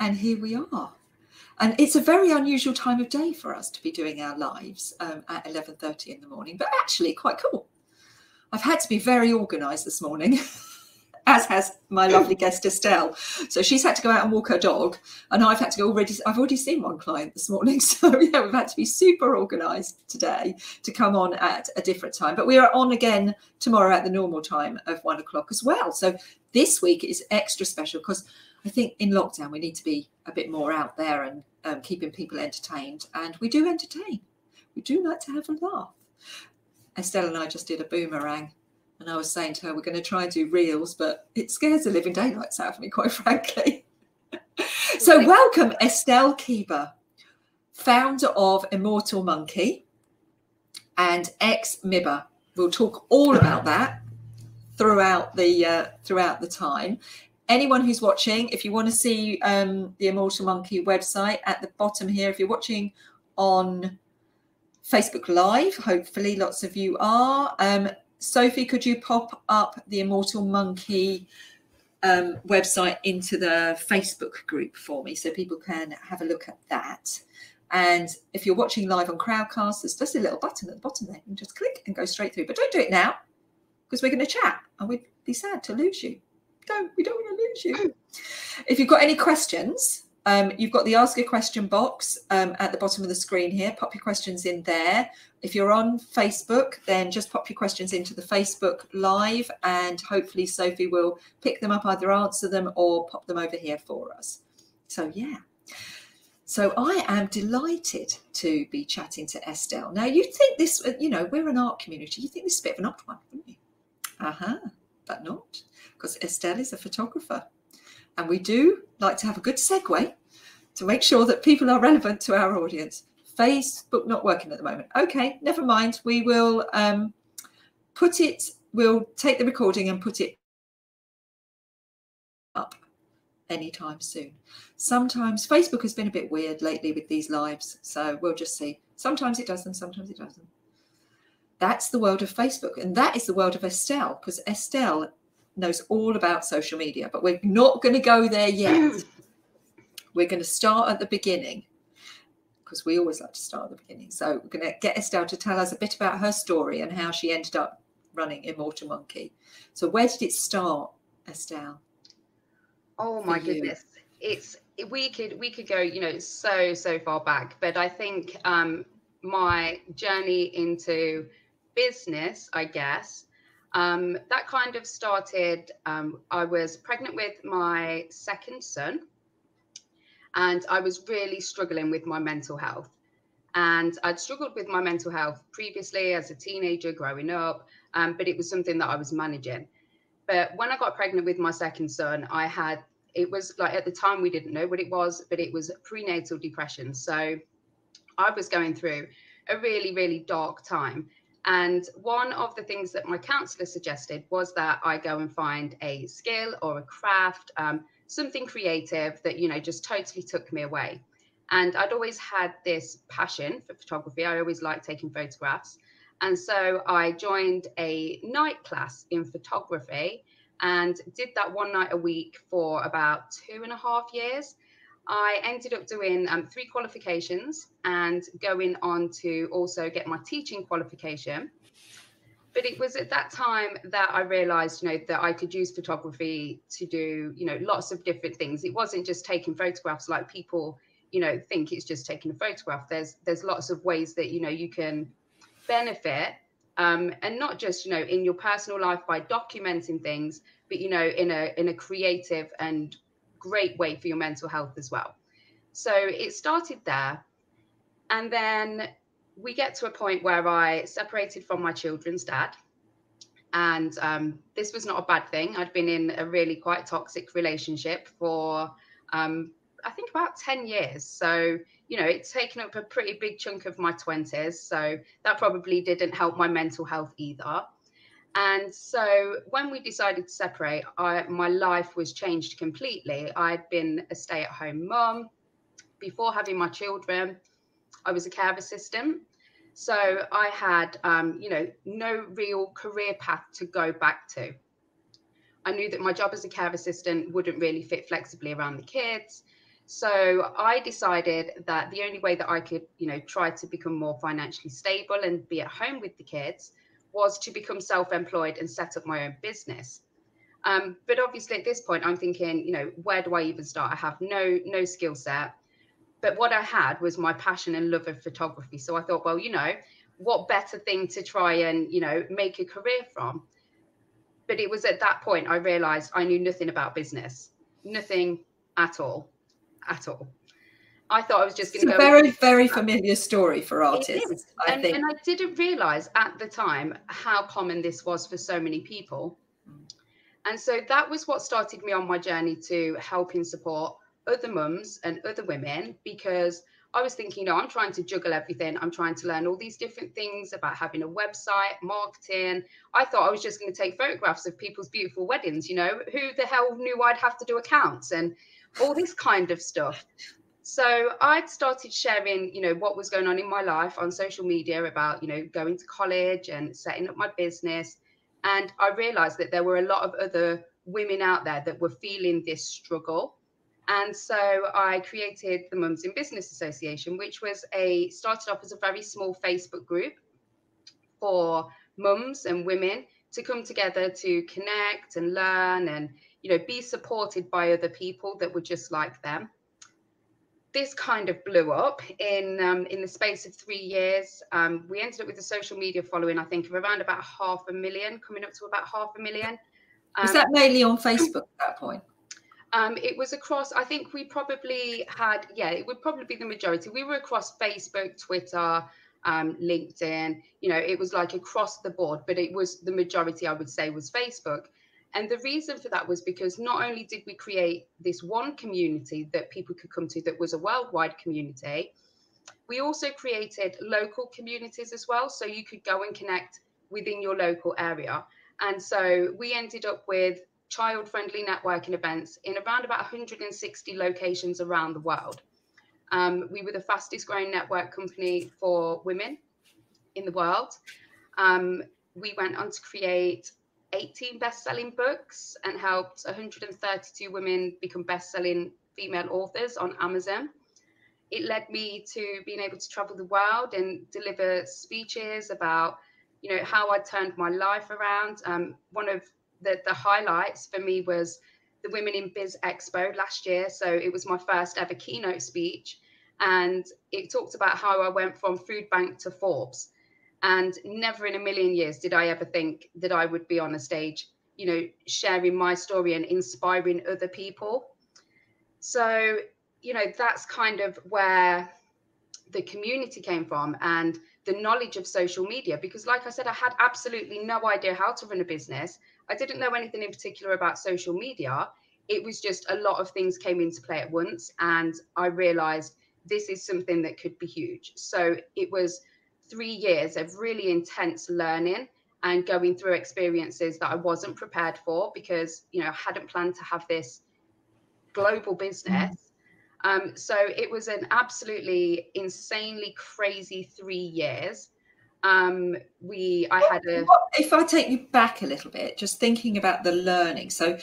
and here we are. And it's a very unusual time of day for us to be doing our lives um, at 11.30 in the morning, but actually quite cool. I've had to be very organised this morning. as has my lovely guest Estelle. So she's had to go out and walk her dog, and I've had to go already. I've already seen one client this morning, so yeah, we've had to be super organised today to come on at a different time. But we are on again tomorrow at the normal time of one o'clock as well. So this week is extra special because I think in lockdown we need to be a bit more out there and um, keeping people entertained, and we do entertain. We do like to have a laugh. Estelle and I just did a boomerang and I was saying to her, we're going to try and do reels, but it scares the living daylights out of me, quite frankly. so, welcome, Estelle Keeber, founder of Immortal Monkey and ex MIBA. We'll talk all about that throughout the uh, throughout the time. Anyone who's watching, if you want to see um, the Immortal Monkey website at the bottom here, if you're watching on Facebook Live, hopefully lots of you are. Um, Sophie, could you pop up the Immortal Monkey um, website into the Facebook group for me so people can have a look at that? And if you're watching live on Crowdcast, there's just a little button at the bottom there. You can just click and go straight through. But don't do it now because we're going to chat and we'd be sad to lose you. Don't, we don't want to lose you. If you've got any questions, um, you've got the ask a question box um, at the bottom of the screen here. Pop your questions in there. If you're on Facebook, then just pop your questions into the Facebook Live, and hopefully Sophie will pick them up, either answer them or pop them over here for us. So, yeah. So I am delighted to be chatting to Estelle. Now, you think this, you know, we're an art community. You think this is a bit of an odd one, wouldn't you? Uh huh, but not, because Estelle is a photographer. And we do like to have a good segue to make sure that people are relevant to our audience. Facebook not working at the moment. Okay, never mind. We will um, put it, we'll take the recording and put it up anytime soon. Sometimes Facebook has been a bit weird lately with these lives. So we'll just see. Sometimes it does them, sometimes it doesn't. That's the world of Facebook. And that is the world of Estelle, because Estelle knows all about social media, but we're not going to go there yet. we're going to start at the beginning because we always like to start at the beginning. So we're going to get Estelle to tell us a bit about her story and how she ended up running Immortal Monkey. So where did it start, Estelle? Oh my goodness, it's we could we could go you know so so far back, but I think um, my journey into business, I guess, um, that kind of started. Um, I was pregnant with my second son, and I was really struggling with my mental health. And I'd struggled with my mental health previously as a teenager growing up, um, but it was something that I was managing. But when I got pregnant with my second son, I had it was like at the time we didn't know what it was, but it was prenatal depression. So I was going through a really, really dark time. And one of the things that my counselor suggested was that I go and find a skill or a craft, um, something creative that, you know, just totally took me away. And I'd always had this passion for photography. I always liked taking photographs. And so I joined a night class in photography and did that one night a week for about two and a half years. I ended up doing um, three qualifications and going on to also get my teaching qualification. But it was at that time that I realized, you know, that I could use photography to do, you know, lots of different things. It wasn't just taking photographs like people, you know, think it's just taking a photograph. There's there's lots of ways that, you know, you can benefit um, and not just, you know, in your personal life by documenting things, but you know, in a in a creative and great way for your mental health as well. So it started there. And then we get to a point where I separated from my children's dad. And um, this was not a bad thing. I'd been in a really quite toxic relationship for, um, I think, about 10 years. So, you know, it's taken up a pretty big chunk of my 20s. So that probably didn't help my mental health either. And so when we decided to separate, I, my life was changed completely. I'd been a stay at home mom. Before having my children, I was a care assistant. So I had, um, you know, no real career path to go back to. I knew that my job as a care assistant wouldn't really fit flexibly around the kids. So I decided that the only way that I could, you know, try to become more financially stable and be at home with the kids was to become self-employed and set up my own business. Um, but obviously at this point, I'm thinking, you know, where do I even start? I have no no skill set. But what I had was my passion and love of photography. So I thought, well, you know, what better thing to try and, you know, make a career from? But it was at that point I realized I knew nothing about business, nothing at all at all. I thought I was just going to go. It's a very, very familiar story for artists. I and, think. and I didn't realize at the time how common this was for so many people. Hmm. And so that was what started me on my journey to helping support other mums and other women because I was thinking, you know, I'm trying to juggle everything. I'm trying to learn all these different things about having a website, marketing. I thought I was just going to take photographs of people's beautiful weddings. You know, who the hell knew I'd have to do accounts and all this kind of stuff. So I'd started sharing, you know, what was going on in my life on social media about, you know, going to college and setting up my business. And I realized that there were a lot of other women out there that were feeling this struggle. And so I created the Mums in Business Association, which was a started off as a very small Facebook group for mums and women to come together to connect and learn and you know, be supported by other people that were just like them. This kind of blew up in um, in the space of three years. Um, we ended up with a social media following, I think, of around about half a million, coming up to about half a million. Um, was that mainly on Facebook at that point? Um, it was across, I think we probably had, yeah, it would probably be the majority. We were across Facebook, Twitter, um, LinkedIn, you know, it was like across the board, but it was the majority, I would say, was Facebook. And the reason for that was because not only did we create this one community that people could come to that was a worldwide community, we also created local communities as well. So you could go and connect within your local area. And so we ended up with child friendly networking events in around about 160 locations around the world. Um, we were the fastest growing network company for women in the world. Um, we went on to create 18 best-selling books and helped 132 women become best-selling female authors on Amazon. It led me to being able to travel the world and deliver speeches about, you know, how I turned my life around. Um, one of the, the highlights for me was the Women in Biz Expo last year. So it was my first ever keynote speech. And it talked about how I went from food bank to Forbes. And never in a million years did I ever think that I would be on a stage, you know, sharing my story and inspiring other people. So, you know, that's kind of where the community came from and the knowledge of social media. Because, like I said, I had absolutely no idea how to run a business. I didn't know anything in particular about social media. It was just a lot of things came into play at once. And I realized this is something that could be huge. So it was three years of really intense learning and going through experiences that I wasn't prepared for because, you know, I hadn't planned to have this global business. Mm. Um, so it was an absolutely insanely crazy three years. Um, we, I had a. If I take you back a little bit, just thinking about the learning. So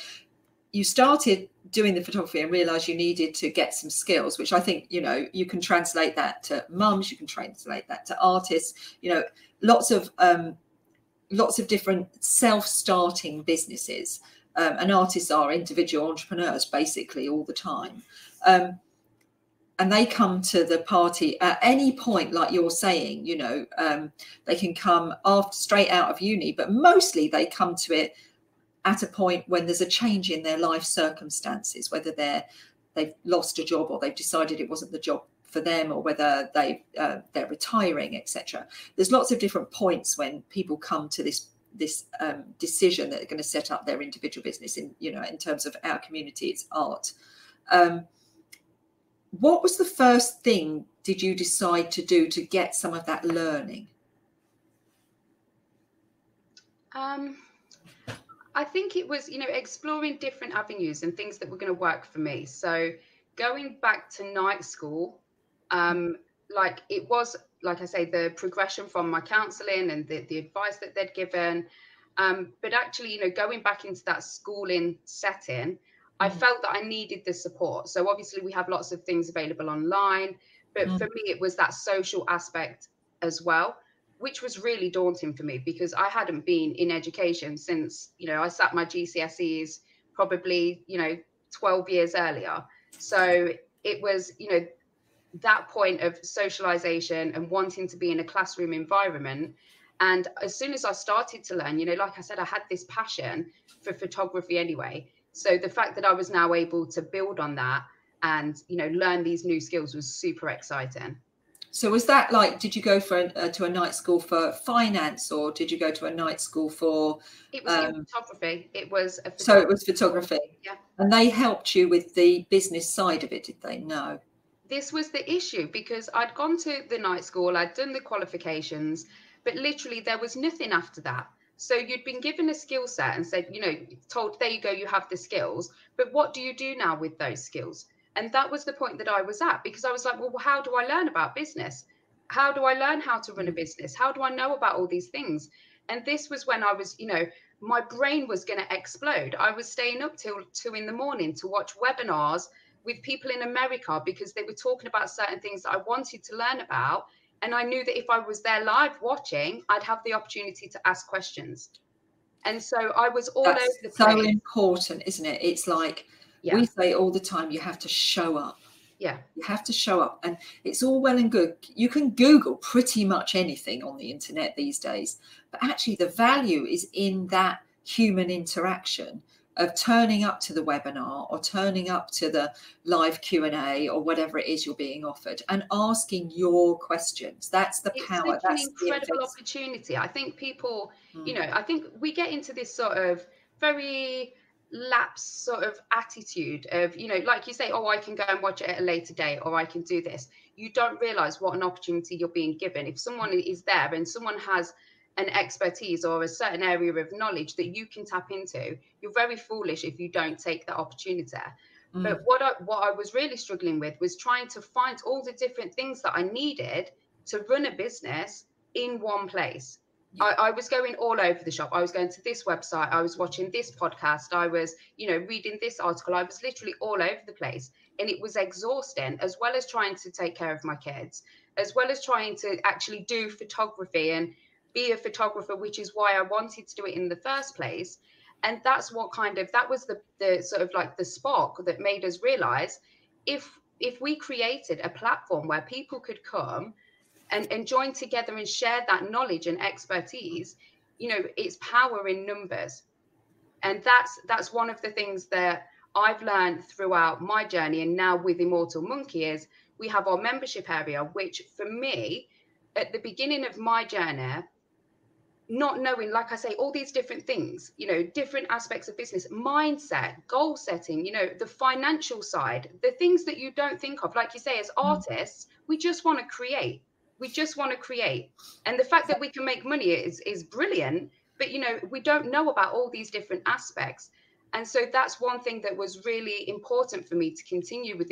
you started doing the photography and realized you needed to get some skills which i think you know you can translate that to mums you can translate that to artists you know lots of um lots of different self-starting businesses. Um, and artists are individual entrepreneurs basically all the time. Um, and they come to the party at any point like you're saying you know um, they can come after straight out of uni but mostly they come to it at a point when there's a change in their life circumstances, whether they're they've lost a job or they've decided it wasn't the job for them or whether they uh, they're retiring etc there's lots of different points when people come to this this um, decision that they're going to set up their individual business in you know in terms of our community it's art. Um, what was the first thing did you decide to do to get some of that learning? Um I think it was, you know, exploring different avenues and things that were going to work for me. So going back to night school, um, like it was, like I say, the progression from my counselling and the, the advice that they'd given. Um, but actually, you know, going back into that schooling setting, I mm. felt that I needed the support. So obviously we have lots of things available online, but mm. for me it was that social aspect as well, which was really daunting for me because I hadn't been in education since, you know, I sat my GCSEs probably, you know, 12 years earlier. So it was, you know, that point of socialization and wanting to be in a classroom environment. And as soon as I started to learn, you know, like I said, I had this passion for photography anyway. So the fact that I was now able to build on that and, you know, learn these new skills was super exciting. So was that like? Did you go for uh, to a night school for finance, or did you go to a night school for? It was um, photography. It was so it was photography. Yeah, and they helped you with the business side of it, did they? No. This was the issue because I'd gone to the night school, I'd done the qualifications, but literally there was nothing after that. So you'd been given a skill set and said, you know, told there you go, you have the skills, but what do you do now with those skills? And that was the point that I was at because I was like, well, how do I learn about business? How do I learn how to run a mm. business? How do I know about all these things? And this was when I was, you know, my brain was going to explode. I was staying up till two in the morning to watch webinars with people in America because they were talking about certain things that I wanted to learn about. And I knew that if I was there live watching, I'd have the opportunity to ask questions. And so I was all That's over the place. So important, isn't it? It's like yeah. we say all the time you have to show up. Yeah. You have to show up and it's all well and good. You can google pretty much anything on the internet these days but actually the value is in that human interaction of turning up to the webinar or turning up to the live q&a or whatever it is you're being offered and asking your questions. That's the it's power that's an incredible opportunity. I think people mm. you know i think we get into this sort of very lapse sort of attitude of you know like you say oh i can go and watch it at a later date or i can do this. You don't realize what an opportunity you're being given. If someone is there and someone has an expertise or a certain area of knowledge that you can tap into you're very foolish if you don't take that opportunity. Mm. but what I, what I was really struggling with was trying to find all the different things that i needed to run a business in one place I, I, was going all over the shop. I was going to this website. I was watching this podcast. I was, you know, reading this article. I was literally all over the place. And it was exhausting, as well as trying to take care of my kids, as well as trying to actually do photography and be a photographer, which is why I wanted to do it in the first place. And that's what kind of that was the the sort of like the spark that made us realize if if we created a platform where people could come and, and join together and share that knowledge and expertise, you know, it's power in numbers. And that's that's one of the things that I've learned throughout my journey and now with Immortal Monkey is we have our membership area, which for me, at the beginning of my journey, not knowing, like I say, all these different things, you know, different aspects of business, mindset, goal setting, you know, the financial side, the things that you don't think of. Like you say, as mm. artists, we just want to create we just want to create. And the fact that we can make money is is brilliant but you know we don't know about all these different aspects. And so that's one thing that was really important for me to continue with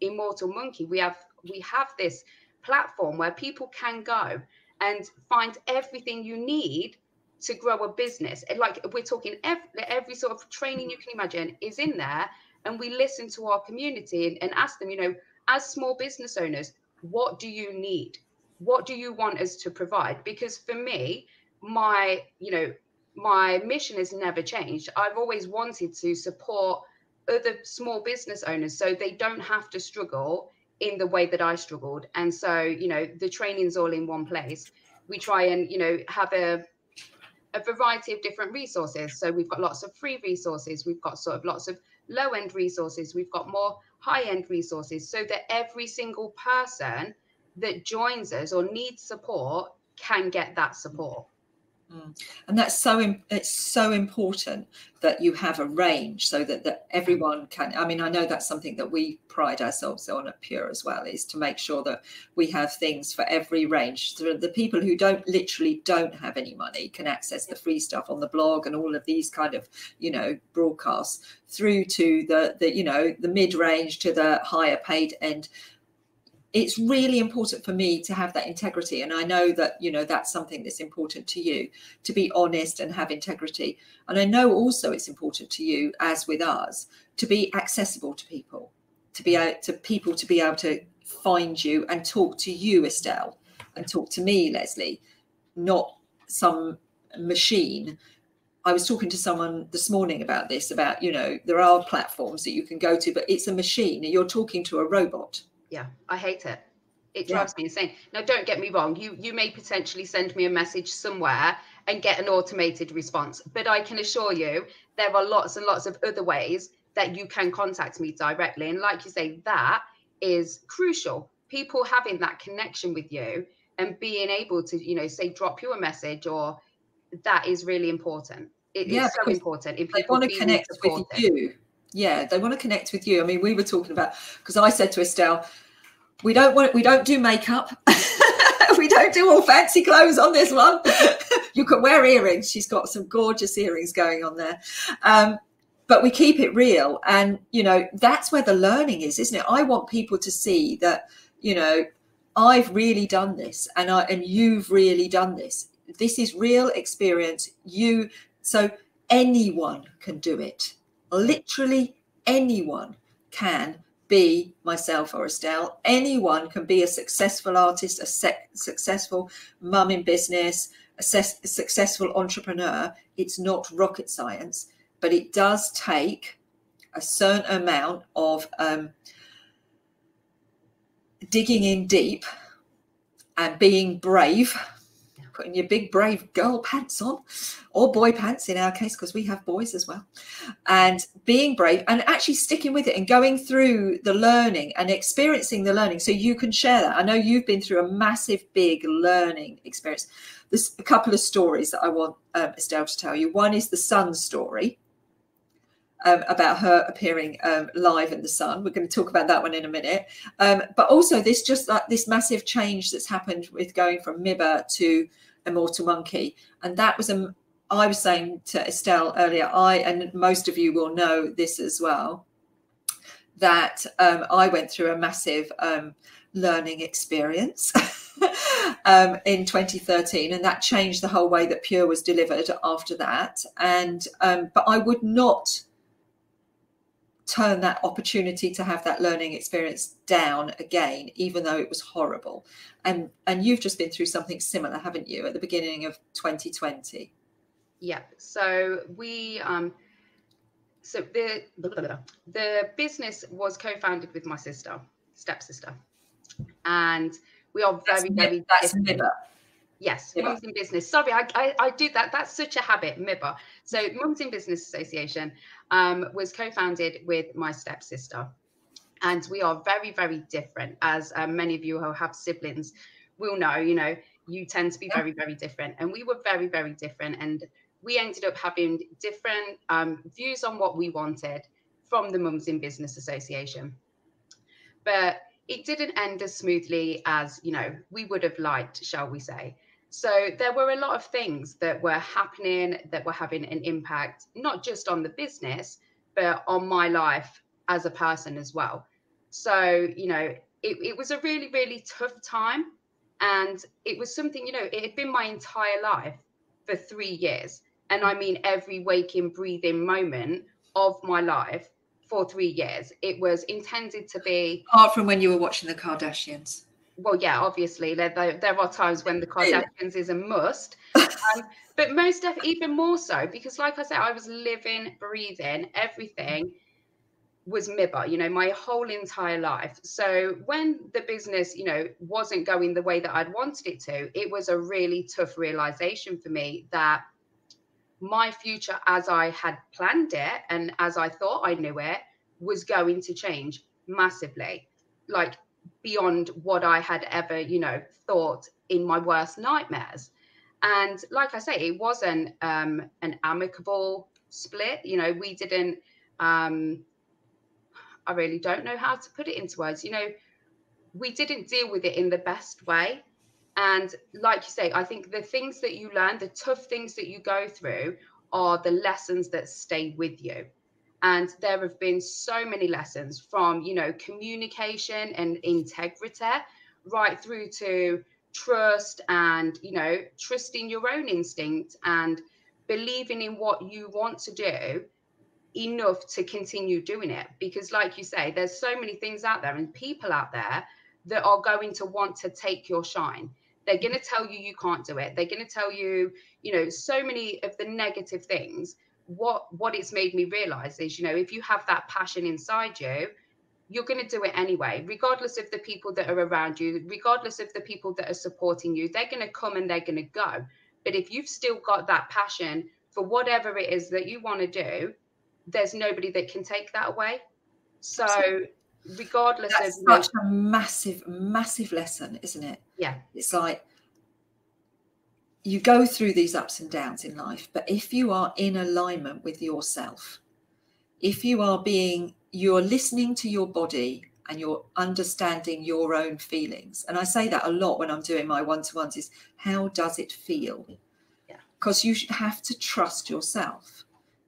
immortal monkey. We have we have this platform where people can go and find everything you need to grow a business. Like we're talking every, every sort of training you can imagine is in there and we listen to our community and, and ask them you know as small business owners what do you need what do you want us to provide? Because for me my you know my mission has never changed. I've always wanted to support other small business owners so they don't have to struggle in the way that i struggled. And so you know the training's all in one place. We try and you know have a a variety of different resources. So we've got lots of free resources. We've got sort of lots of low end resources. We've got more high end resources so that every single person that joins us or needs support can get that support. Mm. And that's so it's so important that you have a range so that, that everyone can. I mean, I know that's something that we pride ourselves on at Pure as well, is to make sure that we have things for every range. So the people who don't literally don't have any money can access the free stuff on the blog and all of these kind of, you know, broadcasts through to the the you know the mid range to the higher paid end it's really important for me to have that integrity and i know that you know that's something that's important to you to be honest and have integrity and i know also it's important to you as with us to be accessible to people to be able to people to be able to find you and talk to you estelle and talk to me leslie not some machine I was talking to someone this morning about this about, you know, there are platforms that you can go to, but it's a machine. You're talking to a robot. Yeah, I hate it. It drives yeah. me insane. Now, don't get me wrong. You you may potentially send me a message somewhere and get an automated response, but I can assure you there are lots and lots of other ways that you can contact me directly. And like you say, that is crucial. People having that connection with you and being able to, you know, say drop you a message or that is really important. It yeah, is so important. If they want to connect with you. Yeah, they want to connect with you. I mean, we were talking about because I said to Estelle, we don't want we don't do makeup. we don't do all fancy clothes on this one. you can wear earrings. She's got some gorgeous earrings going on there. Um, but we keep it real. And, you know, that's where the learning is, isn't it? I want people to see that, you know, I've really done this and I and you've really done this. This is real experience. You so anyone can do it. Literally anyone can be myself or Estelle. Anyone can be a successful artist, a sec- successful mum in business, a, ses- a successful entrepreneur. It's not rocket science, but it does take a certain amount of um, digging in deep and being brave putting your big brave girl pants on or boy pants in our case because we have boys as well and being brave and actually sticking with it and going through the learning and experiencing the learning. So you can share that. I know you've been through a massive big learning experience. There's a couple of stories that i want um, estelle to tell you. One is the sun story um, about her appearing um, live in the sun. We're going to talk about that one in a minute. Um, but also this just like this massive change that's happened with going from MIBA to Immortal Monkey. And that was a, I was saying to Estelle earlier, I, and most of you will know this as well, that um, I went through a massive um, learning experience. um, in 2013, and that changed the whole way that Pure was delivered after that. And um, but I would not turn that opportunity to have that learning experience down again even though it was horrible and and you've just been through something similar haven't you at the beginning of 2020 yep so we um so the the business was co-founded with my sister stepsister and we are very that's, very that's. Yes, Mums in Business. Sorry, I, I, I do that. That's such a habit, MIBA. So, Mums in Business Association um, was co founded with my stepsister. And we are very, very different, as um, many of you who have siblings will know, you know, you tend to be very, very different. And we were very, very different. And we ended up having different um, views on what we wanted from the Mums in Business Association. But it didn't end as smoothly as, you know, we would have liked, shall we say. So there were a lot of things that were happening that were having an impact, not just on the business, but on my life as a person as well. So, you know, it, it was a really, really tough time. And it was something, you know, it had been my entire life for three years. And I mean, every waking, breathing moment of my life for three years. It was intended to be. Apart from when you were watching the Kardashians well, yeah, obviously there, there, there are times when the Kardashians is a must, um, but most def- even more so because, like I said, I was living, breathing, everything was MIBA, you know, my whole entire life. So when the business, you know, wasn't going the way that I'd wanted it to, it was a really tough realization for me that my future, as I had planned it and as I thought I knew it, was going to change massively. Like beyond what I had ever, you know, thought in my worst nightmares. And like I say, it wasn't um, an amicable split. You know, we didn't. Um, I really don't know how to put it into words. You know, we didn't deal with it in the best way. And like you say, I think the things that you learn, the tough things that you go through, are the lessons that stay with you. And there have been so many lessons from you know communication and integrity right through to trust and you know trusting your own instinct and believing in what you want to do enough to continue doing it. Because like you say there's so many things out there and people out there that are going to want to take your shine. They're going to tell you you can't do it. They're going to tell you you know so many of the negative things what what it's made me realize is you know if you have that passion inside you you're going to do it anyway regardless of the people that are around you regardless of the people that are supporting you they're going to come and they're going to go. But if you've still got that passion for whatever it is that you want to do there's nobody that can take that away. So regardless That's of such a massive massive lesson isn't it? Yeah. It's like you go through these ups and downs in life, but if you are in alignment with yourself, if you are being, you're listening to your body and you're understanding your own feelings. And I say that a lot when I'm doing my one to ones is how does it feel? Because you have to trust yourself.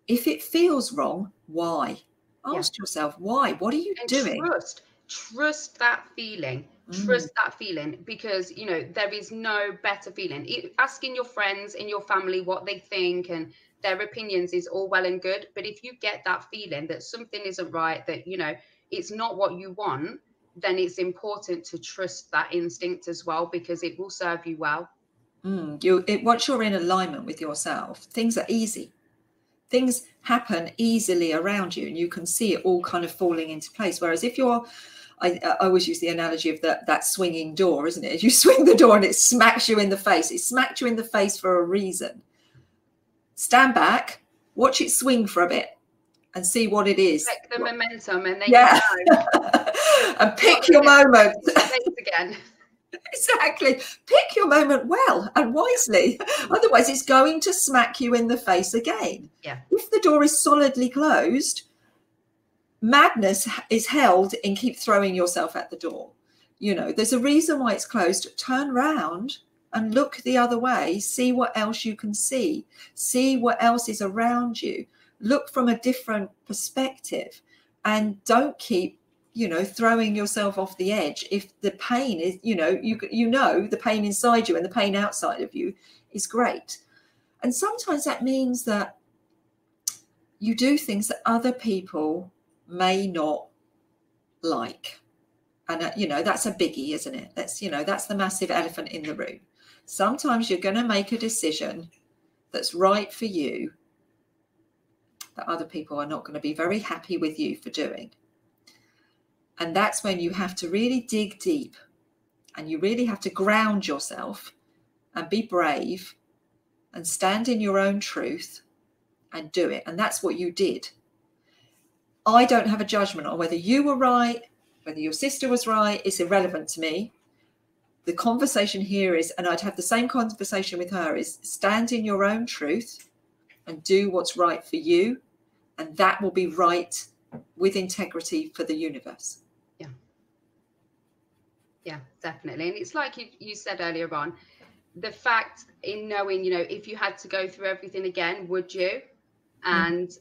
If it feels wrong, why? Ask yeah. yourself, why? What are you and doing? Trust, trust that feeling trust mm. that feeling because you know there is no better feeling asking your friends in your family what they think and their opinions is all well and good but if you get that feeling that something isn't right that you know it's not what you want then it's important to trust that instinct as well because it will serve you well mm. you it, once you're in alignment with yourself things are easy things happen easily around you and you can see it all kind of falling into place whereas if you're I, I, always use the analogy of that that swinging door, isn't it? You swing the door and it smacks you in the face, it smacked you in the face for a reason. Stand back, watch it swing for a bit, and see what it is. Check the momentum, and then yeah, and pick your moment again. exactly. Pick your moment well and wisely. Otherwise, it's going to smack you in the face again. Yeah. If the door is solidly closed, madness is held in keep throwing yourself at the door. You know, there's a reason why it's closed. Turn round and look the other way. See what else you can see. See what else is around you. Look from a different perspective and don't keep you know throwing yourself off the edge if the pain is you know you you know the pain inside you and the pain outside of you is great and sometimes that means that you do things that other people may not like. And, uh, you know, that's a biggie, isn't it? That's, you know, that's the massive elephant in the room. Sometimes you're going to make a decision that's right for you that other people are not going to be very happy with you for doing. And that's when you have to really dig deep and you really have to ground yourself and be brave and stand in your own truth and do it. And that's what you did. I don't have a judgment on whether you were right, whether your sister was right. It's irrelevant to me. The conversation here is, and I'd have the same conversation with her, is stand in your own truth and do what's right for you. And that will be right with integrity for the universe. Yeah. Yeah, definitely. And it's like you, you said earlier on, the fact in knowing, you know, if you had to go through everything again, would you? Mm. And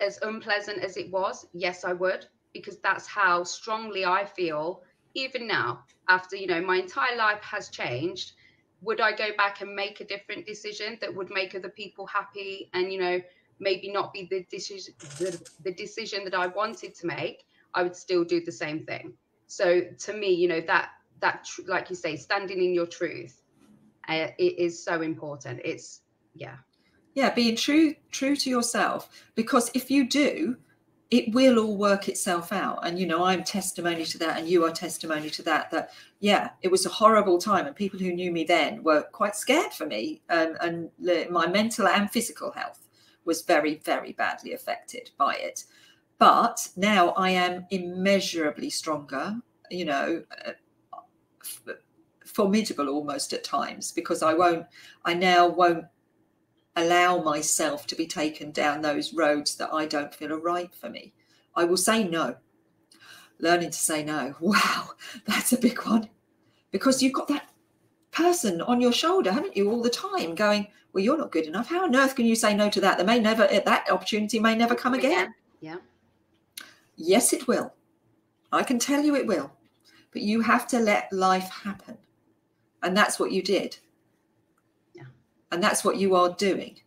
as unpleasant as it was, yes, I would, because that's how strongly I feel even now, after, you know, my entire life has changed. Would I go back and make a different decision that would make other people happy and, you know, maybe not be the decision, the, the decision that I wanted to make? I would still do the same thing. So to me, you know, that, that, like you say, standing in your truth, uh, it is so important. It's, yeah yeah being true true to yourself because if you do it will all work itself out. And you know i'm testimony to that and you are testimony to that that yeah it was a horrible time. And people who knew me then were quite scared for me and, and my mental and physical health was very very badly affected by it. But now i am immeasurably stronger you know uh, formidable almost at times because i won't i now won't allow myself to be taken down those roads that I don't feel are right for me. I will say no. Learning to say no. Wow, that's a big one. Because you've got that person on your shoulder, haven't you, all the time going, Well, you're not good enough. How on earth can you say no to that? There may never that opportunity may never come again. Yeah. Yes, it will. I can tell you it will. But you have to let life happen. And that's what you did. And that's what you are doing.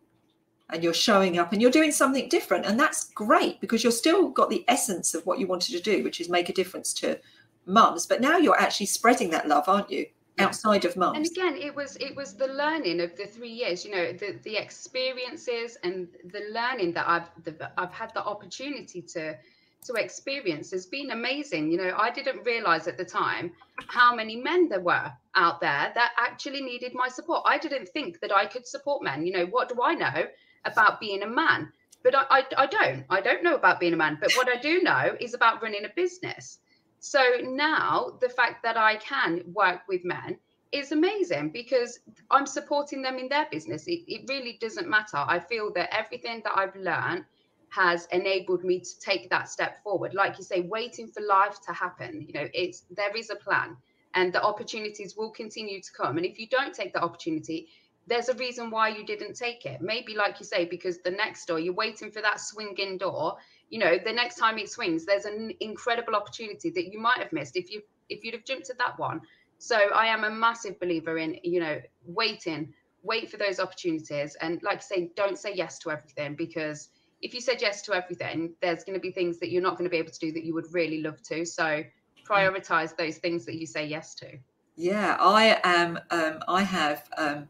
And you're showing up and you're doing something different. And that's great because you're still got the essence of what you wanted to do, which is make a difference to mums. But now you're actually spreading that love, aren't you? outside of mums and again it was it was the learning of the three years you know the the experiences and the learning that i've the, i've had the opportunity to to experience has been amazing. You know i didn't realize at the time how many men there were out there that actually needed my support. I didn't think that i could support men. You know what do i know about being a man? But I, I, I don't. I don't know about being a man. But what i do know is about running a business. So now the fact that I can work with men is amazing because I'm supporting them in their business. It, it really doesn't matter. I feel that everything that I've learned has enabled me to take that step forward. Like you say, waiting for life to happen, you know, it's there is a plan and the opportunities will continue to come. And if you don't take the opportunity, there's a reason why you didn't take it. Maybe, like you say, because the next door, you're waiting for that swinging door you know the next time it swings there's an incredible opportunity that you might have missed if you if you'd have jumped at that one so i am a massive believer in you know waiting wait for those opportunities and like I say don't say yes to everything because if you said yes to everything there's going to be things that you're not going to be able to do that you would really love to. So prioritize those things that you say yes to. Yeah i am um, i have um,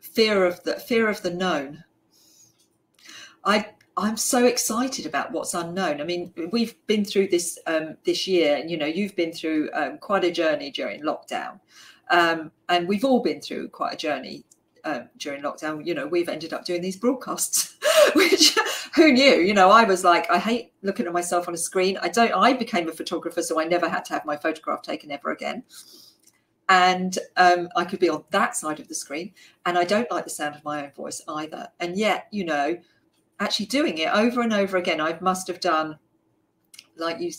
fear of the fear of the known. I I'm so excited about what's unknown. I mean, we've been through this um, this year, and you know, you've been through um, quite a journey during lockdown, um, and we've all been through quite a journey um, during lockdown. You know, we've ended up doing these broadcasts, which who knew? You know, I was like, I hate looking at myself on a screen. I don't. I became a photographer, so I never had to have my photograph taken ever again. And um, I could be on that side of the screen, and I don't like the sound of my own voice either. And yet, you know actually doing it over and over again. I must have done, like you,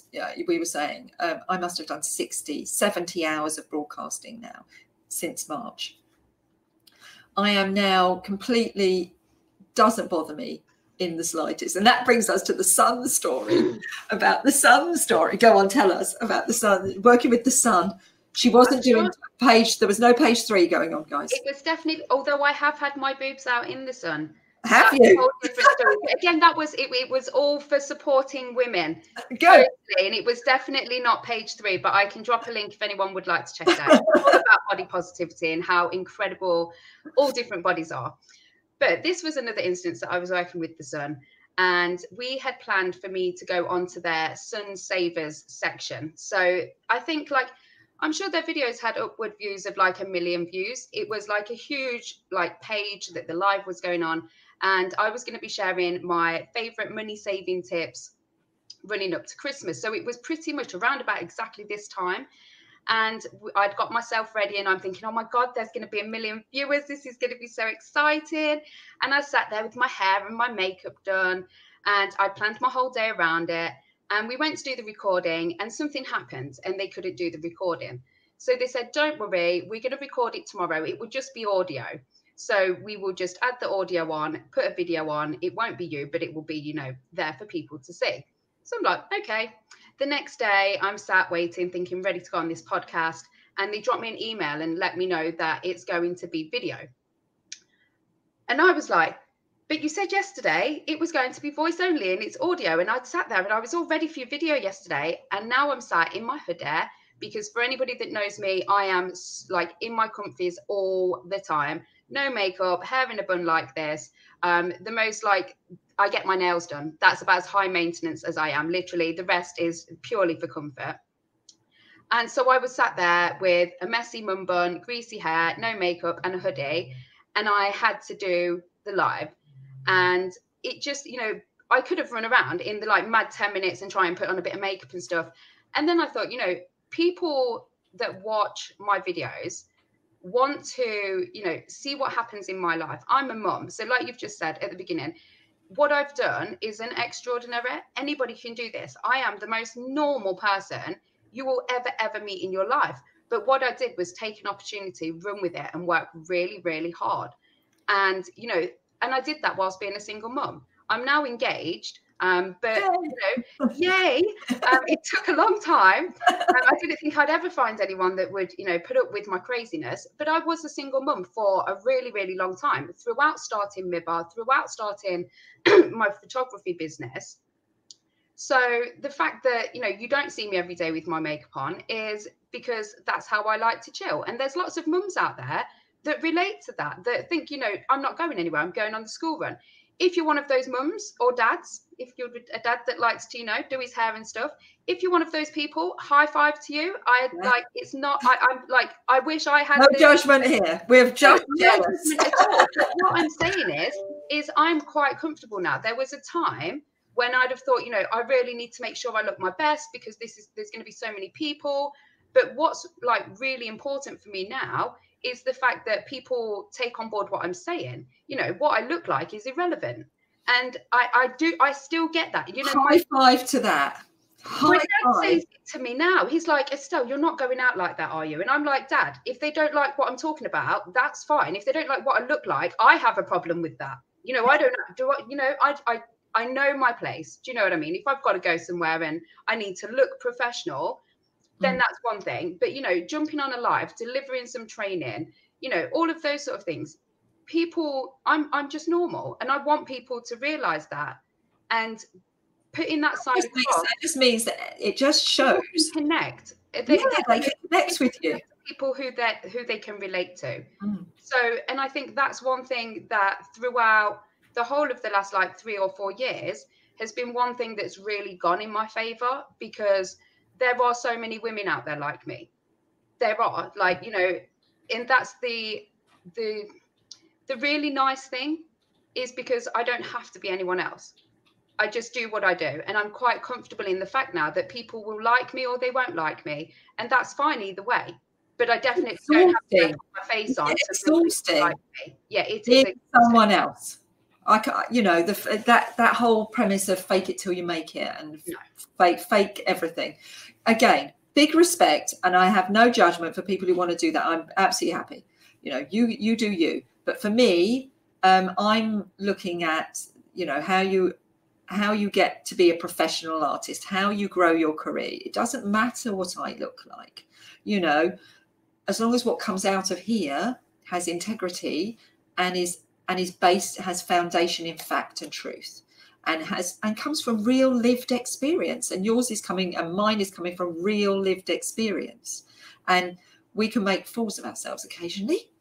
we were saying, um, I must have done 60, 70 hours of broadcasting now since March. I am now completely, doesn't bother me in the slightest. And that brings us to the sun story about the sun story. Go on, tell us about the sun, working with the sun. She wasn't doing page, there was no page three going on, guys. It was definitely, although I have had my boobs out in the sun. Have you? Again, that was it, it. was all for supporting women. Good. And it was definitely not page three, but I can drop a link if anyone would like to check it out. All about body positivity and how incredible all different bodies are. But this was another instance that I was working with the Sun, and we had planned for me to go onto their Sun Savers section. So I think like I'm sure their videos had upward views of like a million views. It was like a huge like page that the live was going on and I was going to be sharing my favorite money saving tips running up to Christmas. So it was pretty much around about exactly this time. And I'd got myself ready, and I'm thinking, oh my God, there's going to be a million viewers. This is going to be so exciting. And I sat there with my hair and my makeup done, and I planned my whole day around it. And we went to do the recording, and something happened, and they couldn't do the recording. So they said, don't worry, we're going to record it tomorrow. It would just be audio. So we will just add the audio on, put a video on. It won't be you, but it will be, you know, there for people to see. So I'm like, okay. The next day, I'm sat waiting, thinking, ready to go on this podcast. And they drop me an email and let me know that it's going to be video. And I was like, but you said yesterday it was going to be voice only and it's audio. And I'd sat there and I was all ready for your video yesterday. And now I'm sat in my hood there because for anybody that knows me, I am like in my comfies all the time no makeup, hair in a bun like this. Um, the most like I get my nails done. That's about as high maintenance as I am. Literally, the rest is purely for comfort. And so I was sat there with a messy mum bun, greasy hair, no makeup, and a hoodie, and I had to do the live. And it just, you know, I could have run around in the like mad 10 minutes and try and put on a bit of makeup and stuff. And then I thought, you know, people that watch my videos want to, you know, see what happens in my life. I'm a mum. So, like you've just said at the beginning, what I've done is an extraordinary. Anybody can do this. I am the most normal person you will ever, ever meet in your life. But what I did was take an opportunity, run with it, and work really, really hard. And, you know, and I did that whilst being a single mum. I'm now engaged Um, but you know, yay! Um, it took a long time. Um, I didn't think I'd ever find anyone that would, you know, put up with my craziness. But I was a single mum for a really, really long time. Throughout starting MIBA, throughout starting my photography business. So the fact that you know you don't see me every day with my makeup on is because that's how I like to chill. And there's lots of mums out there that relate to that, that think, you know, I'm not going anywhere, I'm going on the school run. If you're one of those mums or dads, if you're a dad that likes to, you know, do his hair and stuff, if you're one of those people, high five to you. I yeah. like it's not I, am like I wish I had no this. judgment here. We have just no, jealous. No what I'm saying is, is I'm quite comfortable now. There was a time when I'd have thought, you know, I really need to make sure I look my best because this is there's going to be so many people. But what's like really important for me now is the fact that people take on board what I'm saying. You know, what I look like is irrelevant. And I, I do, I still get that. You know, high my, five to that. High my dad says to me now, he's like, Estelle, you're not going out like that, are you? And I'm like, Dad, if they don't like what I'm talking about, that's fine. If they don't like what I look like, I have a problem with that. You know, I don't do what, you know, I, I, I know my place. Do you know what I mean? If I've got to go somewhere and I need to look professional, then mm. that's one thing. But you know, jumping on a live, delivering some training, you know, all of those sort of things. People, I'm I'm just normal, and I want people to realize that and putting that side just, across, that just means that it just shows connect. They, yeah, they, they connect with you. People who they who they can relate to. Mm. So, and I think that's one thing that throughout the whole of the last like three or four years has been one thing that's really gone in my favor because there are so many women out there like me. There are like, you know, and that's the the the really nice thing is because I don't have to be anyone else. I just do what I do. And I'm quite comfortable in the fact now that people will like me or they won't like me. And that's fine either way. But I definitely don't have to put my face on. It's exhausting. Like yeah, it is. someone else. I can, you know, the that that whole premise of fake it till you make it and no. fake fake everything again, big respect, and I have no judgment for people who want to do that. I'm absolutely happy. You know, you you do you. But for me, um, I'm looking at you know how you how you get to be a professional artist, how you grow your career. It doesn't matter what I look like, you know, as long as what comes out of here has integrity and is and is based has foundation in fact and truth and has and comes from real lived experience. And yours is coming and mine is coming from real lived experience. And we can make fools of ourselves occasionally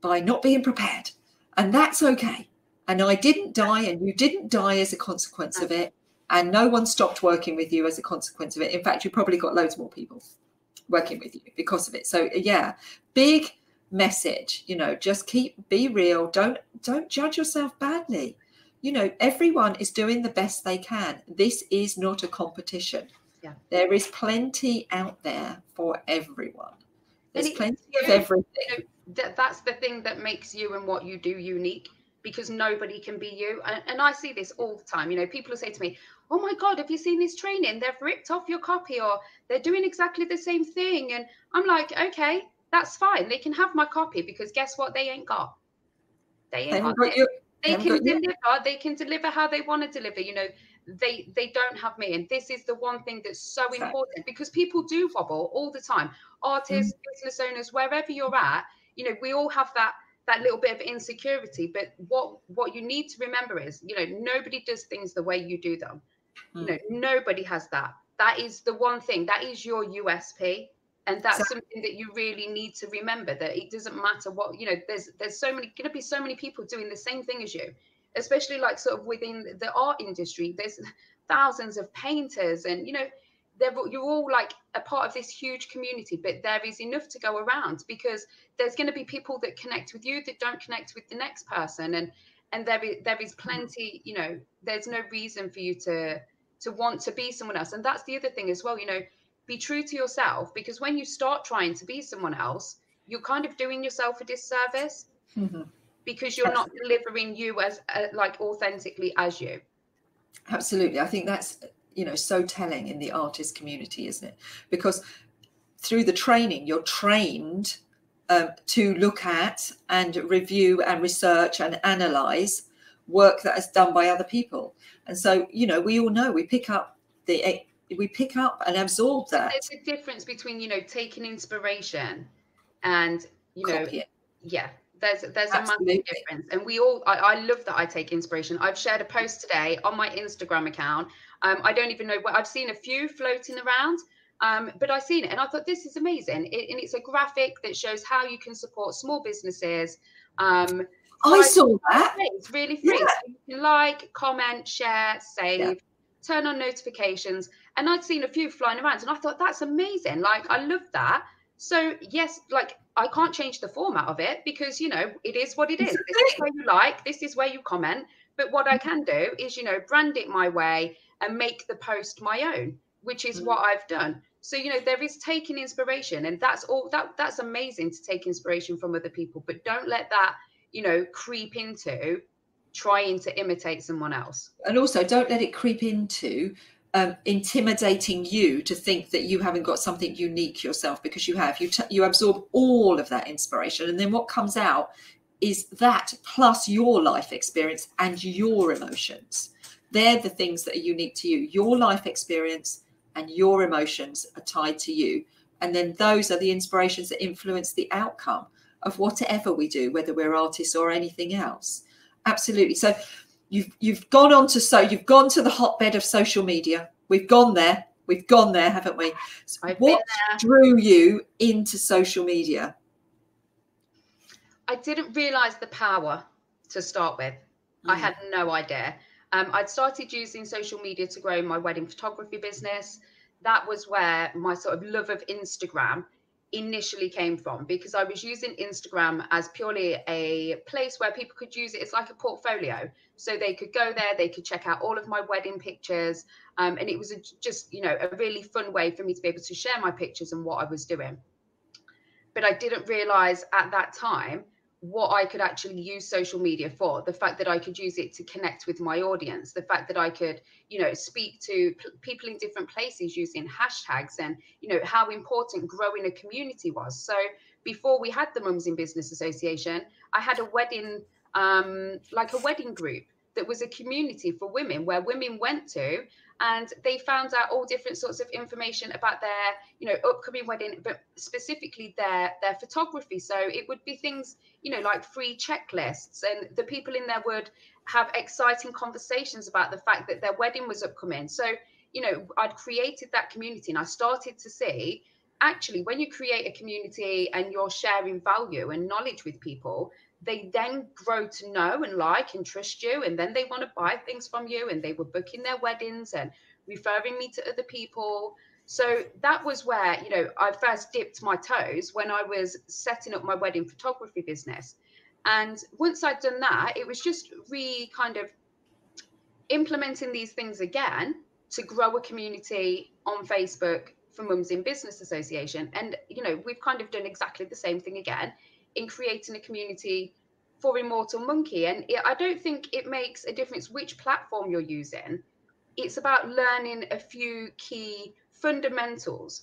by not being prepared. And that's okay. And i didn't die and you didn't die as a consequence of it. And no one stopped working with you as a consequence of it. In fact you probably got loads more people working with you because of it. So yeah big message you know just keep be real don't don't judge yourself badly you know, everyone is doing the best they can. This is not a competition. Yeah. There is plenty out there for everyone. There's it, plenty of everything. You know, that, that's the thing that makes you and what you do unique because nobody can be you. And, and I see this all the time. You know, people will say to me, Oh my God, have you seen this training? They've ripped off your copy or they're doing exactly the same thing. And I'm like, Okay, that's fine. They can have my copy because guess what? They ain't got. They ain't got, got they can deliver they can deliver how they want to deliver you know they they don't have me and this is the one thing that's so exactly. important because people do wobble all the time artists mm. business owners wherever you're at you know we all have that that little bit of insecurity but what what you need to remember is you know nobody does things the way you do them mm. you know nobody has that that is the one thing that is your usp and that's so, something that you really need to remember that it doesn't matter what you know there's there's so many going to be so many people doing the same thing as you especially like sort of within the art industry. There's thousands of painters and you know they're you're all like a part of this huge community but there is enough to go around because there's going to be people that connect with you that don't connect with the next person. And and there is there is mm-hmm. plenty you know there's no reason for you to to want to be someone else. And that's the other thing as well you know be true to yourself because when you start trying to be someone else you're kind of doing yourself a disservice mm-hmm. because you're Absolutely. not delivering you as uh, like authentically as you Absolutely. I think that's you know so telling in the artist community, isn't it? Because through the training, you're trained um, to look at and review and research and analyze work that is done by other people. And so, you know, we all know we pick up the we pick up and absorb that. There's a difference between, you know, taking inspiration and, you know, yeah, there's there's Absolutely. a massive difference. And we all I, I, love that I take inspiration. I've shared a post today on my Instagram account. Um, I don't even know what I've seen a few floating around. Um, but I seen it and I thought this is amazing. It, and it's a graphic that shows how you can support small businesses. Um, I saw that. It's really free. Yeah. So you can like, comment, share, save, yeah. turn on notifications. And I'd seen a few flying around and I thought that's amazing. Like I love that. So yes, like I can't change the format of it because you know it is what it is. This is where you like, this is where you comment. But what I can do is, you know, brand it my way and make the post my own, which is what I've done. So you know there is taking inspiration, and that's all. That that's amazing to take inspiration from other people, but don't let that you know creep into trying to imitate someone else. And also, don't let it creep into um, intimidating you to think that you haven't got something unique yourself because you have. You t- you absorb all of that inspiration, and then what comes out is that plus your life experience and your emotions. They're the things that are unique to you. Your life experience and your emotions are tied to you, and then those are the inspirations that influence the outcome of whatever we do, whether we're artists or anything else. Absolutely. So you've you've gone on to so you've gone to the hotbed of social media. We've gone there. We've gone there, haven't we? So what drew you into social media? I didn't realize the power to start with. Mm. I had no idea. Um, I'd started using social media to grow my wedding photography business. That was where my sort of love of Instagram initially came from because I was using Instagram as purely a place where people could use it. It's like a portfolio. So they could go there, they could check out all of my wedding pictures. Um, and it was a, just, you know, a really fun way for me to be able to share my pictures and what I was doing. But I didn't realize at that time what I could actually use social media for, the fact that I could use it to connect with my audience, the fact that I could, you know, speak to p- people in different places using hashtags and, you know, how important growing a community was. So before we had the Mums in Business Association, I had a wedding, um, like a wedding group that was a community for women where women went to and they found out all different sorts of information about their you know upcoming wedding but specifically their their photography. So it would be things you know like free checklists and the people in there would have exciting conversations about the fact that their wedding was upcoming. So you know i'd created that community and i started to see actually when you create a community and you're sharing value and knowledge with people they then grow to know and like and trust you and then they want to buy things from you and they were booking their weddings and referring me to other people. So that was where you know i first dipped my toes when i was setting up my wedding photography business. And once i'd done that it was just re kind of implementing these things again to grow a community on facebook for mums in business association. And you know we've kind of done exactly the same thing again in creating a community for Immortal Monkey. And it, I don't think it makes a difference which platform you're using. It's about learning a few key fundamentals.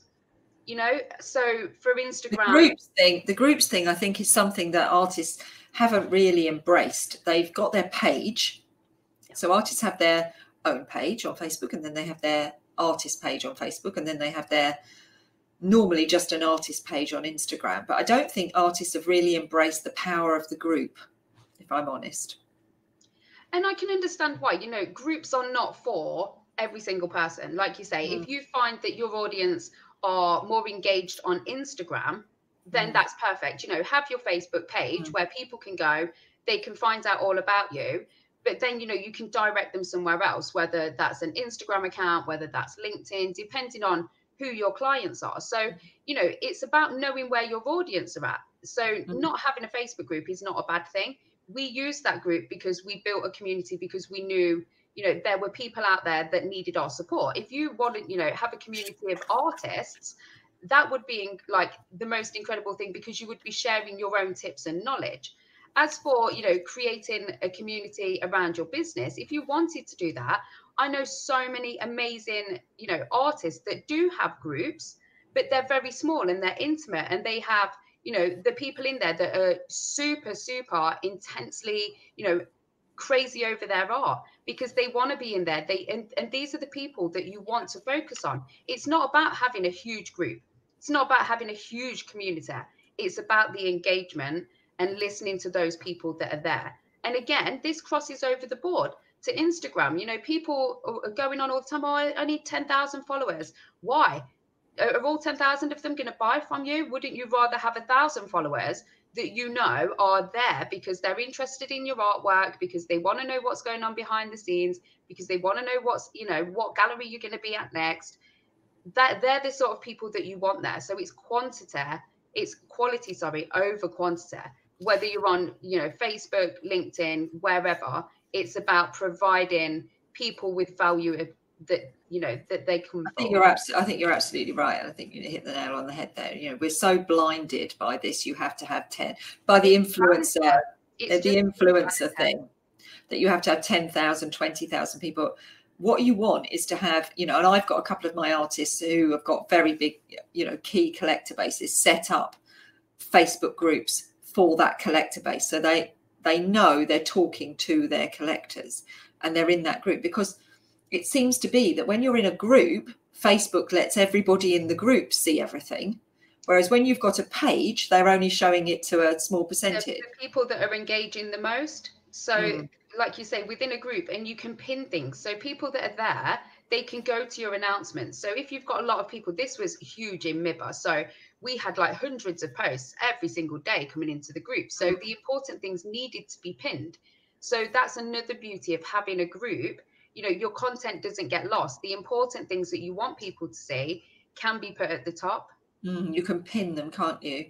You know, so for Instagram, the groups thing, the groups thing, I think is something that artists haven't really embraced. They've got their page, so artists have their own page on Facebook, and then they have their artist page on Facebook, and then they have their normally just an artist page on Instagram. But I don't think artists have really embraced the power of the group, if I'm honest. And I can understand why. You know, groups are not for every single person. Like you say, mm. if you find that your audience are more engaged on Instagram, then mm. that's perfect. You know, have your Facebook page mm. where people can go, they can find out all about you. But then, you know, you can direct them somewhere else, whether that's an Instagram account, whether that's LinkedIn, depending on who your clients are. So, you know, it's about knowing where your audience are at. So, mm-hmm. not having a Facebook group is not a bad thing. We used that group because we built a community because we knew, you know, there were people out there that needed our support. If you wanted, you know, have a community of artists, that would be like the most incredible thing because you would be sharing your own tips and knowledge. As for, you know, creating a community around your business, if you wanted to do that, I know so many amazing, you know, artists that do have groups, but they're very small and they're intimate and they have, you know, the people in there that are super, super intensely, you know, crazy over their art because they want to be in there. They and, and these are the people that you want to focus on. It's not about having a huge group. It's not about having a huge community. It's about the engagement and listening to those people that are there. And again this crosses over the board to instagram you know people are going on all the time oh i, need 10000 followers why are all 10,000 of them going to buy from you? Wouldn't you rather have a thousand followers that you know are there because they're interested in your artwork, because they want to know what's going on behind the scenes, because they want to know what's, you know, what gallery you're going to be at next? That they're the sort of people that you want there. So it's quantity, it's quality, sorry, over quantity. Whether you're on, you know, Facebook, LinkedIn, wherever, it's about providing people with value that you know that they can. I think you're absolutely. I think you're absolutely right. and I think you hit the nail on the head there. You know, we're so blinded by this. You have to have ten by the influencer, it's uh, the influencer thing that you have to have 10,000, 20,000 people. What you want is to have, you know, and I've got a couple of my artists who have got very big, you know, key collector bases set up Facebook groups for that collector base. So they they know they're talking to their collectors and they're in that group because it seems to be that when you're in a group, Facebook lets everybody in the group see everything. Whereas when you've got a page, they're only showing it to a small percentage. The, people that are engaging the most. So, mm. like you say, within a group, and you can pin things. So, people that are there, they can go to your announcements. So, if you've got a lot of people, this was huge in MIBA. So, we had like hundreds of posts every single day coming into the group. So, mm. the important things needed to be pinned. So, that's another beauty of having a group you know your content doesn't get lost the important things that you want people to see can be put at the top mm, you can pin them can't you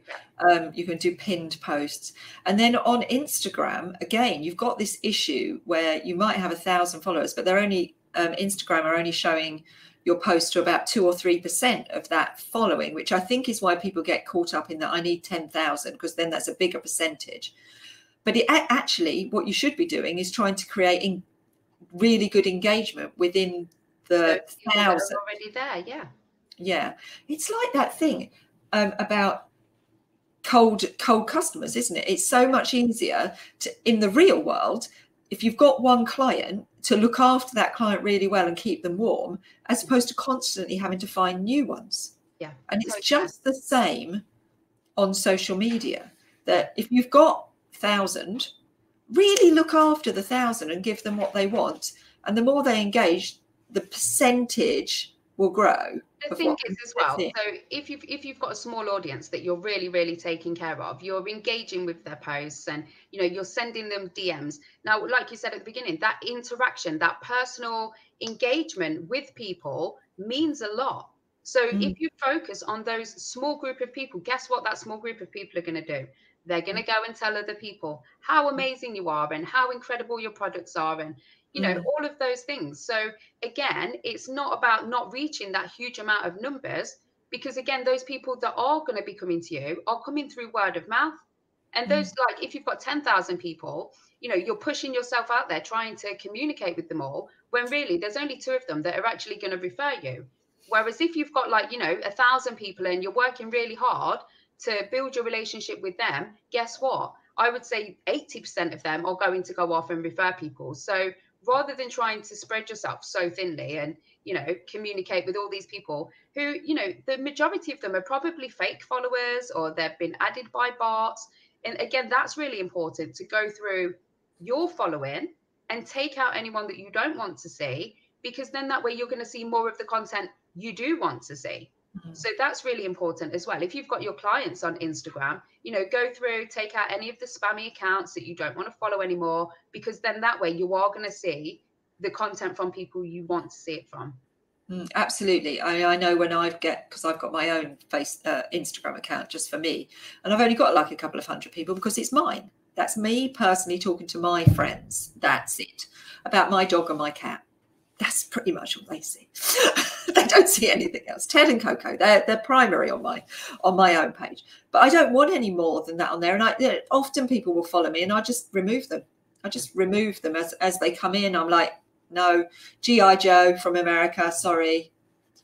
um, you can do pinned posts and then on instagram again you've got this issue where you might have a thousand followers but they're only um, instagram are only showing your post to about two or three percent of that following which i think is why people get caught up in that i need 10000 because then that's a bigger percentage. But it, actually what you should be doing is trying to create in, really good engagement within the so thousand. already there yeah. Yeah. It's like that thing um, about cold cold customers isn't it? It's so much easier to in the real world if you've got one client to look after that client really well and keep them warm as opposed to constantly having to find new ones yeah and it's just the same on social media that if you've got thousand really look after the thousand and give them what they want. And the more they engage, the percentage will grow. The thing is as well, so if you've if you've got a small audience that you're really, really taking care of, you're engaging with their posts and you know, you're sending them DMs. Now, like you said at the beginning, that interaction, that personal engagement with people means a lot. So mm. if you focus on those small group of people, guess what that small group of people are going to do? They're going to go and tell other people how amazing you are and how incredible your products are and you know mm. all of those things. So again, it's not about not reaching that huge amount of numbers because again, those people that are going to be coming to you are coming through word of mouth. And mm. those like if you've got 10,000 people, you know, you're pushing yourself out there trying to communicate with them all when really there's only two of them that are actually going to refer you. Whereas if you've got like, you know, a thousand people and you're working really hard to build your relationship with them, guess what? I would say 80% of them are going to go off and refer people. So rather than trying to spread yourself so thinly and you know communicate with all these people who you know the majority of them are probably fake followers or they've been added by bots. And again that's really important to go through your following and take out anyone that you don't want to see because then that way you're going to see more of the content you do want to see Mm-hmm. So that's really important as well. If you've got your clients on Instagram, you know, go through, take out any of the spammy accounts that you don't want to follow anymore, because then that way you are going to see the content from people you want to see it from. Mm, absolutely. I, I, know when I get because I've got my own face uh, Instagram account just for me, and I've only got like a couple of hundred people because it's mine. That's me personally talking to my friends. That's it about my dog and my cat that's pretty much all they see. they don't see anything else. Ted and Coco, they're they're primary on my on my own page. But I don't want any more than that on there. And I you know, often people will follow me and I just remove them. I just remove them as as they come in. I'm like, no, GI Joe from America, sorry.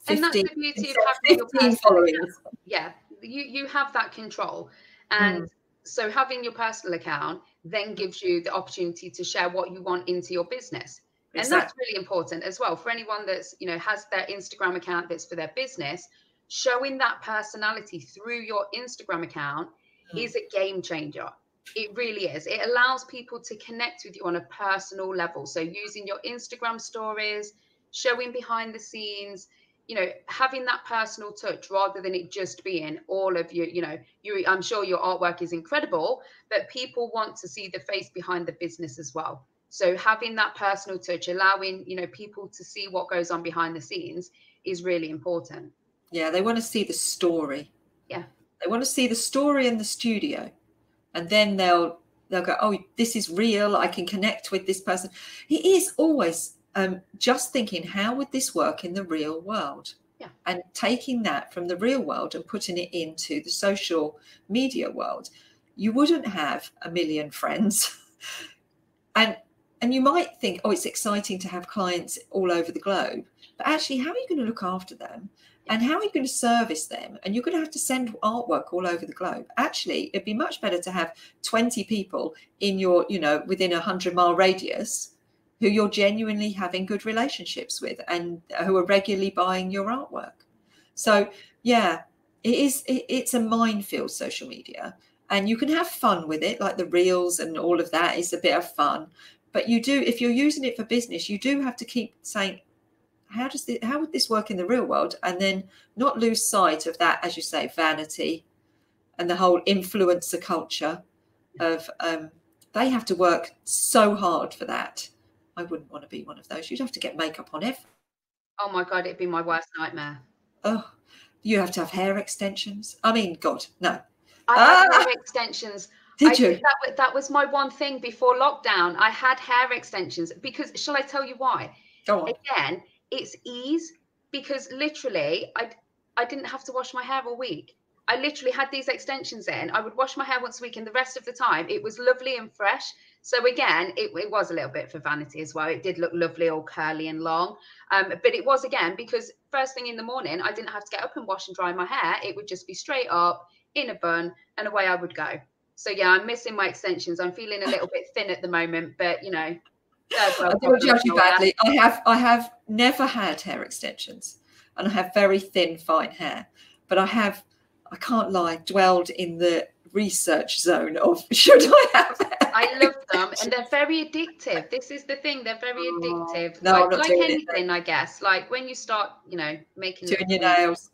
15, and that's the beauty of having your followers. Yeah, you you have that control. And mm. so having your personal account then gives you the opportunity to share what you want into your business exactly. and that's really important as well for anyone that's you know has their instagram account that's for their business showing that personality through your instagram account mm. is a game changer it really is it allows people to connect with you on a personal level so using your instagram stories showing behind the scenes you know having that personal touch rather than it just being all of you you know you i'm sure your artwork is incredible but people want to see the face behind the business as well so having that personal touch allowing you know people to see what goes on behind the scenes is really important yeah they want to see the story yeah they want to see the story in the studio and then they'll they'll go oh this is real i can connect with this person it is always um, just thinking, how would this work in the real world? Yeah. And taking that from the real world and putting it into the social media world, you wouldn't have a million friends. and and you might think, oh, it's exciting to have clients all over the globe. But actually, how are you going to look after them? And how are you going to service them? And you're going to have to send artwork all over the globe. Actually, it'd be much better to have 20 people in your, you know, within a 100 mile radius who you're genuinely having good relationships with and who are regularly buying your artwork. So, yeah, it is it, it's a minefield social media and you can have fun with it like the reels and all of that is a bit of fun but you do if you're using it for business you do have to keep saying how does this how would this work in the real world and then not lose sight of that as you say vanity and the whole influencer culture of um, they have to work so hard for that I wouldn't want to be one of those. You'd have to get makeup on everything. Oh my god, it'd be my worst nightmare. Oh, you have to have hair extensions. I mean, God, no. I ah! had hair extensions. Did I you? That, that was my one thing before lockdown. I had hair extensions because, shall I tell you why? Go on. Again, it's ease because literally, I I didn't have to wash my hair all week. I literally had these extensions in. I would wash my hair once a week, and the rest of the time it was lovely and fresh. So again, it, it, was a little bit for vanity as well. It did look lovely, all curly and long. Um, but it was again because first thing in the morning, I didn't have to get up and wash and dry my hair. It would just be straight up in a bun, and away I would go. So yeah, I'm missing my extensions. I'm feeling a little bit thin at the moment, but you know, well, I don't judge you badly. I have I have never had hair extensions, and I have very thin, fine hair. But I have, I can't lie, dwelled in the research zone of should I have? I love them and they're very addictive. This is the thing, they're very oh, addictive. No, like, like anything, it. I guess. Like when you start, you know, making doing your nails,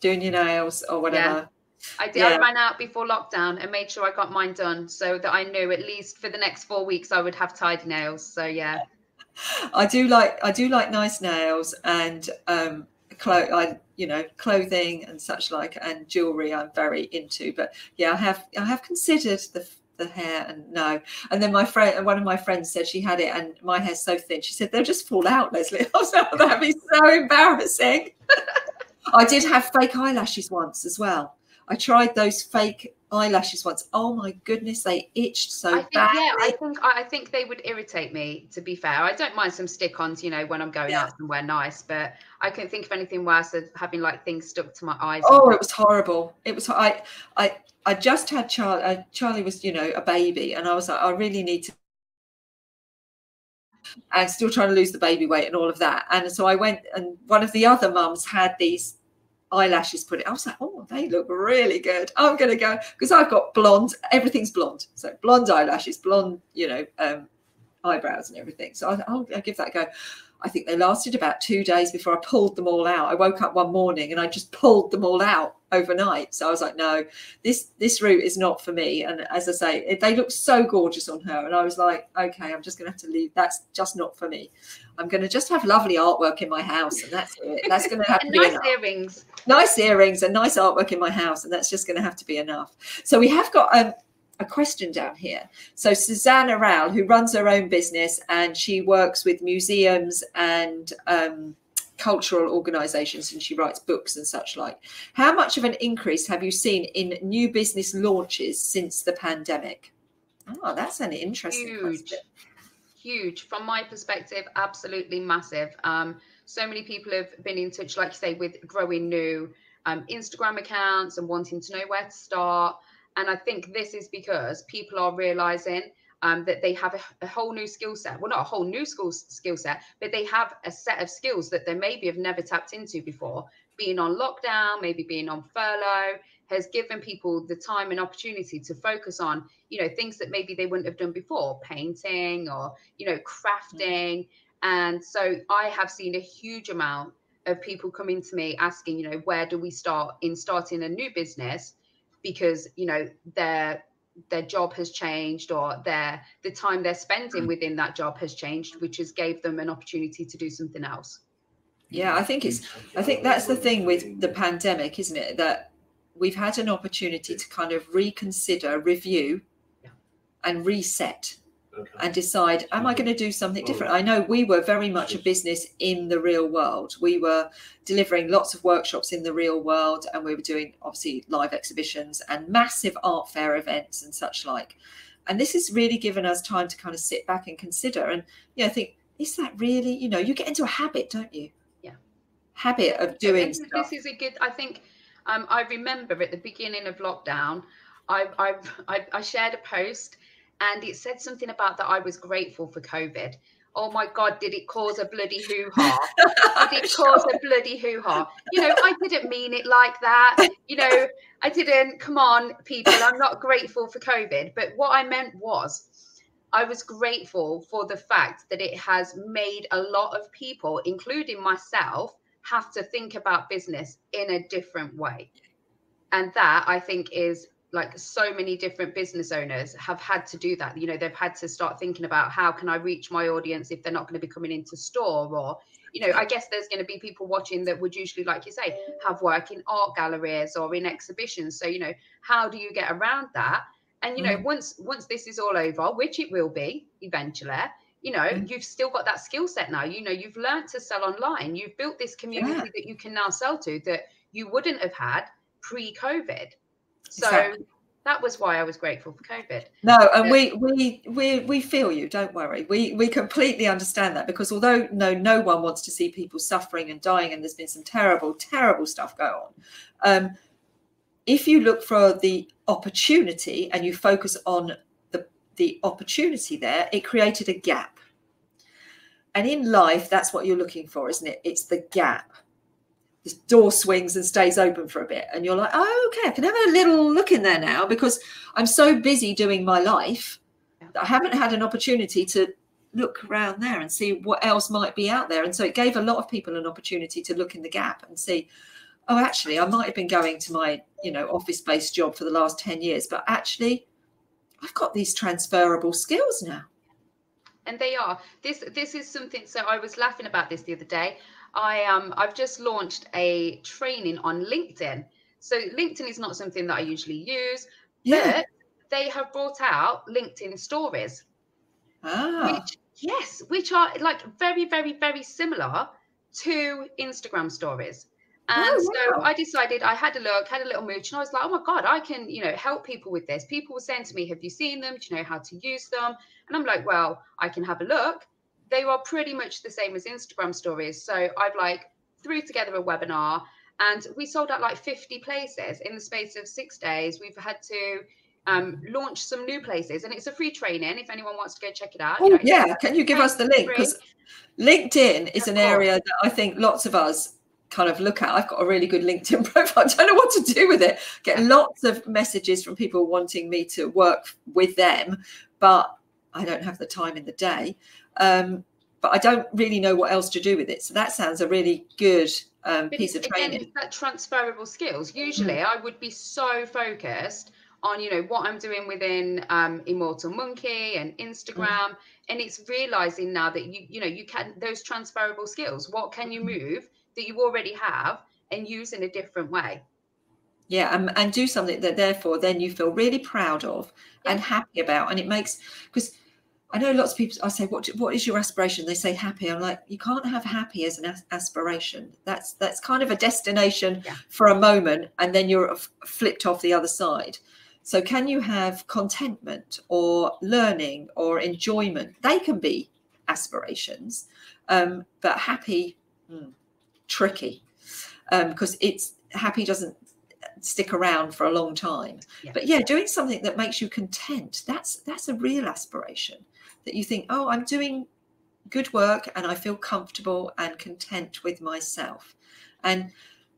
doing your nails or whatever. Yeah. I did. Yeah. I ran out before lockdown and made sure I got mine done so that I knew at least for the next four weeks I would have tidy nails. So yeah. I do like I do like nice nails and um clo- I you know clothing and such like and jewelry I'm very into but yeah I have I have considered the the hair and no and then my friend one of my friends said she had it and my hair's so thin she said they'll just fall out Leslie I was like that'd be so embarrassing I did have fake eyelashes once as well I tried those fake eyelashes once. Oh my goodness, they itched so I think, bad. Yeah, I think I think they would irritate me. To be fair, I don't mind some stick-ons, you know, when I'm going yeah. out somewhere nice, but I couldn't think of anything worse than having like things stuck to my eyes. Oh, it was horrible. It was. I I I just had Charlie. Uh, Charlie was, you know, a baby, and I was like, I really need to. And still trying to lose the baby weight and all of that. And so I went, and one of the other mums had these eyelashes put it. I was like, oh, they look really good. I'm going to go because I've got blonde, everything's blonde. So blonde eyelashes, blonde, you know, um, eyebrows and everything. So I, I'll, I'll give that a go. I think they lasted about two days before I pulled them all out. I woke up one morning and I just pulled them all out overnight. So I was like, no, this this route is not for me. And as I say, they look so gorgeous on her. And I was like, okay, I'm just going to have to leave. That's just not for me. I'm going to just have lovely artwork in my house, and that's it. That's going to have to be nice enough. earrings, nice earrings, and nice artwork in my house, and that's just going to have to be enough. So we have got um, a question down here. So Susanna Rowell, who runs her own business, and she works with museums and um, cultural organisations, and she writes books and such like. How much of an increase have you seen in new business launches since the pandemic? Oh, that's an interesting Huge. question huge from my perspective absolutely massive um, so many people have been in touch like you say with growing new um, instagram accounts and wanting to know where to start And I think this is because people are realizing um, that they have a, a whole new skill set. Well, not a whole new school skill set, but they have a set of skills that they maybe have never tapped into before. Being on lockdown, maybe being on furlough, has given people the time and opportunity to focus on, you know, things that maybe they wouldn't have done before, painting or, you know, crafting. And so I have seen a huge amount of people coming to me asking, you know, where do we start in starting a new business? Because, you know, their their job has changed or their the time they're spending mm. within that job has changed, which has gave them an opportunity to do something else. Yeah, I think it's I think that's the thing with the pandemic, isn't it? That we've had an opportunity to kind of reconsider, review, and reset. And decide am i going to do something different? I know we were very much a business in the real world. We were delivering lots of workshops in the real world and we were doing obviously live exhibitions and massive art fair events and such like. And this has really given us time to kind of sit back and consider and you know think is that really you know you get into a habit don't you? Yeah. Habit of doing this stuff. is a good i think um, I remember at the beginning of lockdown, I, I, I, shared a post and it said something about that I was grateful for COVID. Oh my God, did it cause a bloody hoo ha? did it cause a bloody hoo ha? You know, I didn't mean it like that. You know, I didn't. Come on, people, I'm not grateful for COVID. But what I meant was, I was grateful for the fact that it has made a lot of people, including myself, have to think about business in a different way. And that I think is like so many different business owners have had to do that you know they've had to start thinking about how can i reach my audience if they're not going to be coming into store or you know i guess there's going to be people watching that would usually like you say have work in art galleries or in exhibitions so you know how do you get around that and you know mm. once once this is all over which it will be eventually you know mm. you've still got that skill set now you know you've learned to sell online you've built this community yeah. that you can now sell to that you wouldn't have had pre-covid so exactly. that was why i was grateful for covid no and we we we we feel you don't worry we we completely understand that because although no no one wants to see people suffering and dying and there's been some terrible terrible stuff go on um if you look for the opportunity and you focus on the the opportunity there it created a gap and in life, that's what you're looking for, isn't it? It's the gap. This door swings and stays open for a bit. And you're like, oh, okay, I can have a little look in there now because I'm so busy doing my life that I haven't had an opportunity to look around there and see what else might be out there. And so it gave a lot of people an opportunity to look in the gap and see, oh, actually, I might have been going to my, you know, office-based job for the last 10 years, but actually I've got these transferable skills now and they are this this is something so i was laughing about this the other day i um i've just launched a training on linkedin so linkedin is not something that i usually use yeah. but they have brought out linkedin stories ah. which yes which are like very very very similar to instagram stories and oh, wow. so I decided I had a look, had a little mooch, and I was like, oh my God, I can, you know, help people with this. People were saying to me, Have you seen them? Do you know how to use them? And I'm like, Well, I can have a look. They are pretty much the same as Instagram stories. So I've like threw together a webinar and we sold out like 50 places in the space of six days. We've had to um, launch some new places and it's a free training if anyone wants to go check it out. Oh, you know, yeah. Can you give us the link? Because LinkedIn is an area that I think lots of us kind of look at. I've got a really good LinkedIn profile. I don't know what to do with it. Get lots of messages from people wanting me to work with them, but I don't have the time in the day. Um, but I don't really know what else to do with it. So that sounds a really good um, piece of training. Again, it's that transferable skills. Usually, mm. I would be so focused on you know what I'm doing within um, Immortal Monkey and Instagram, mm. and it's realizing now that you you know you can those transferable skills. What can you mm-hmm. move that you already have and use in a different way. Yeah, and, and do something that therefore then you feel really proud of yeah. and happy about. And it makes because I know lots of people. I say, "What what is your aspiration?" They say happy. I'm like, you can't have happy as an aspiration. That's that's kind of a destination yeah. for a moment, and then you're flipped off the other side. So, can you have contentment or learning or enjoyment? They can be aspirations, um, but happy. Hmm, tricky um, because it's happy doesn't stick around for a long time. Yeah. But yeah, doing something that makes you content, that's that's a real aspiration that you think, oh, I'm doing good work and I feel comfortable and content with myself. And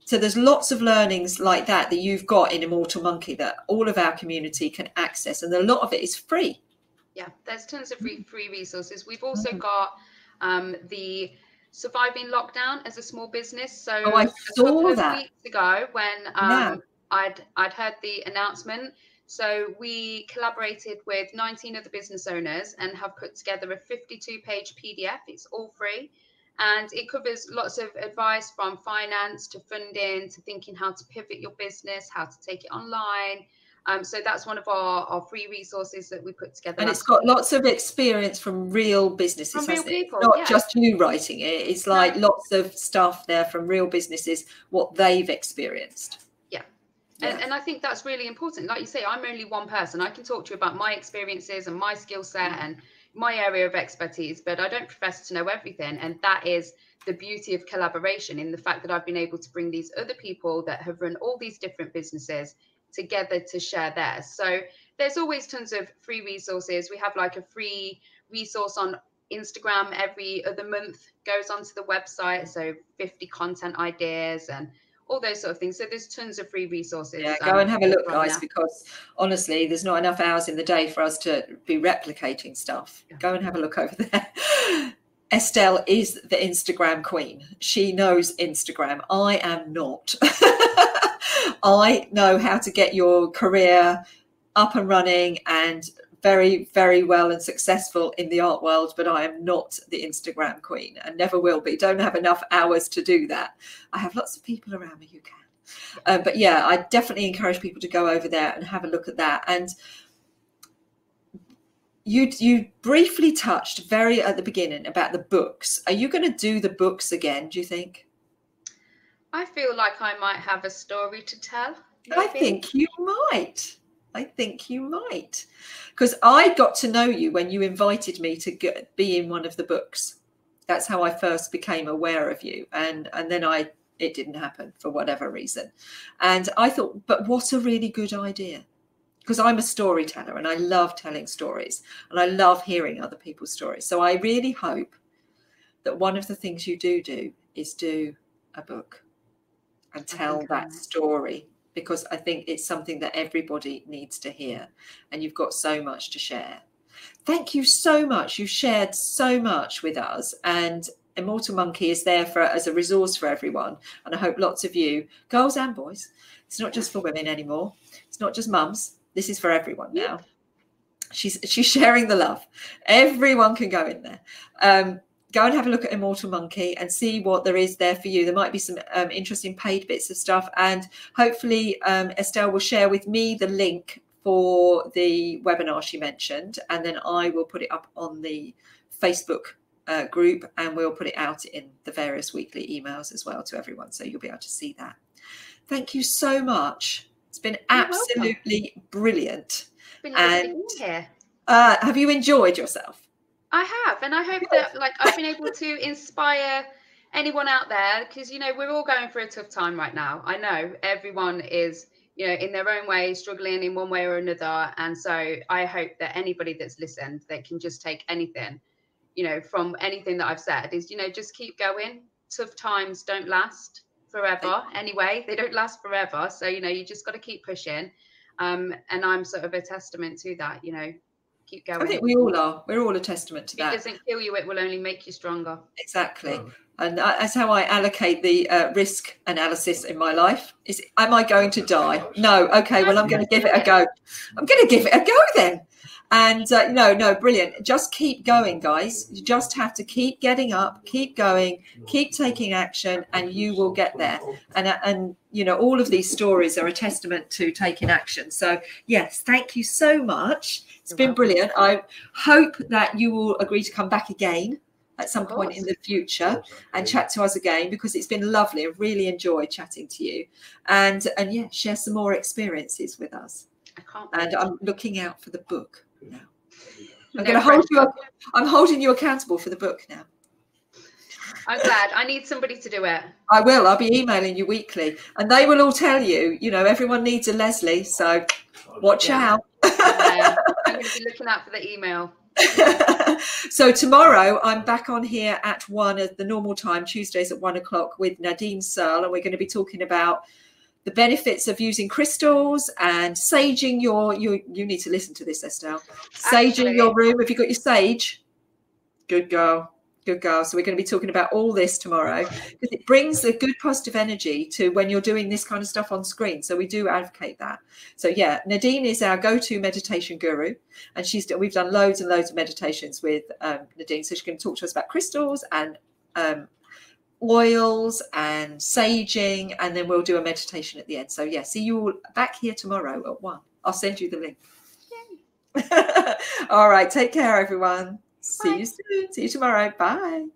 so there's lots of learnings like that that you've got in Immortal Monkey that all of our community can access, and a lot of it is free. Yeah, there's tons of free free resources. We've also mm-hmm. got um, the surviving lockdown as a small business. So oh, I saw that weeks ago when um, yeah. I'd I'd heard the announcement. So we collaborated with 19 other business owners and have put together a 52 page PDF. It's all free. And it covers lots of advice from finance to funding to thinking how to pivot your business, how to take it online, um, so that's one of our, our free resources that we put together. And it's got lots of experience from real businesses. From real people, not yeah. just you writing it. It's like no. lots of stuff there from real businesses, what they've experienced. Yeah. And, and I think that's really important. Like you say, I'm only one person. I can talk to you about my experiences and my skill set mm. and my area of expertise, but I don't profess to know everything. And that is the beauty of collaboration in the fact that I've been able to bring these other people that have run all these different businesses together to share theirs. So there's always tons of free resources. We have like a free resource on Instagram every other month goes onto the website. So 50 content ideas and all those sort of things. So there's tons of free resources. Yeah, go um, and have a look, guys, there. because honestly, there's not enough hours in the day for us to be replicating stuff. Yeah. Go and have a look over there. Estelle is the Instagram queen. She knows Instagram. I am not. I know how to get your career up and running and very, very well and successful in the art world, but I am not the Instagram queen and never will be. Don't have enough hours to do that. I have lots of people around me who can. Uh, but yeah, I definitely encourage people to go over there and have a look at that. And you you briefly touched very at the beginning about the books. Are you going to do the books again? Do you think? I feel like I might have a story to tell. I think you might. I think you might. Because I got to know you when you invited me to get, be in one of the books. That's how I first became aware of you. And and then I it didn't happen for whatever reason. And I thought, but what a really good idea. Because I'm a storyteller and I love telling stories and I love hearing other people's stories. So I really hope that one of the things you do do is do a book and tell that story because I think it's something that everybody needs to hear. And you've got so much to share. Thank you so much. You've shared so much with us. And Immortal Monkey is there for as a resource for everyone. And I hope lots of you, girls and boys, it's not just for women anymore. It's not just mums. This is for everyone now. She's she's sharing the love. Everyone can go in there. Um, go and have a look at Immortal Monkey and see what there is there for you. There might be some um, interesting paid bits of stuff. And hopefully, um, Estelle will share with me the link for the webinar she mentioned. And then I will put it up on the Facebook uh, group and we'll put it out in the various weekly emails as well to everyone. So you'll be able to see that. Thank you so much. It's been absolutely brilliant. And uh, have you enjoyed yourself? I have, and I hope that like I've been able to inspire anyone out there because you know we're all going through a tough time right now. I know everyone is you know in their own way struggling in one way or another, and so I hope that anybody that's listened that can just take anything, you know, from anything that I've said is you know just keep going. Tough times don't last forever anyway; they don't last forever. So you know you just got to keep pushing. Um, and I'm sort of a testament to that. You know, keep going. I think we all are. We're all a testament to that. It doesn't kill you; it will only make you stronger. Exactly. Oh. And that's how I allocate the uh, risk analysis in my life. Is am I going to die? No. Okay. Well, I'm going to give it a go. I'm going to give it a go then. And uh, no, no, brilliant. Just keep going, guys. You just have to keep getting up, keep going, keep taking action, and you will get there. And uh, and you know, all of these stories are a testament to taking action. So yes, thank you so much. It's been brilliant. I hope that you will agree to come back again at some point in the future and chat to us again because it's been lovely. I've really enjoyed chatting to you, and and yeah, share some more experiences with us. I can't. And I'm looking out for the book now. I'm no going to hold you. Up, I'm holding you accountable for the book now. I'm glad. I need somebody to do it. I will. I'll be emailing you weekly, and they will all tell you. You know, everyone needs a Leslie, so watch yeah. out. I'm going to be looking out for the email. so tomorrow I'm back on here at one at the normal time, Tuesdays at one o'clock with Nadine Searle, and we're going to be talking about the benefits of using crystals and saging your you you need to listen to this Estelle. Saging Actually, your room. Have you got your sage? Good girl. Good girl. So we're going to be talking about all this tomorrow because it brings a good positive energy to when you're doing this kind of stuff on screen. So we do advocate that. So yeah, Nadine is our go-to meditation guru, and she's we've done loads and loads of meditations with um, Nadine. So she's going to talk to us about crystals and um, oils and saging, and then we'll do a meditation at the end. So yeah, see you all back here tomorrow at one. I'll send you the link. all right, take care, everyone. See you soon. See you tomorrow. Bye.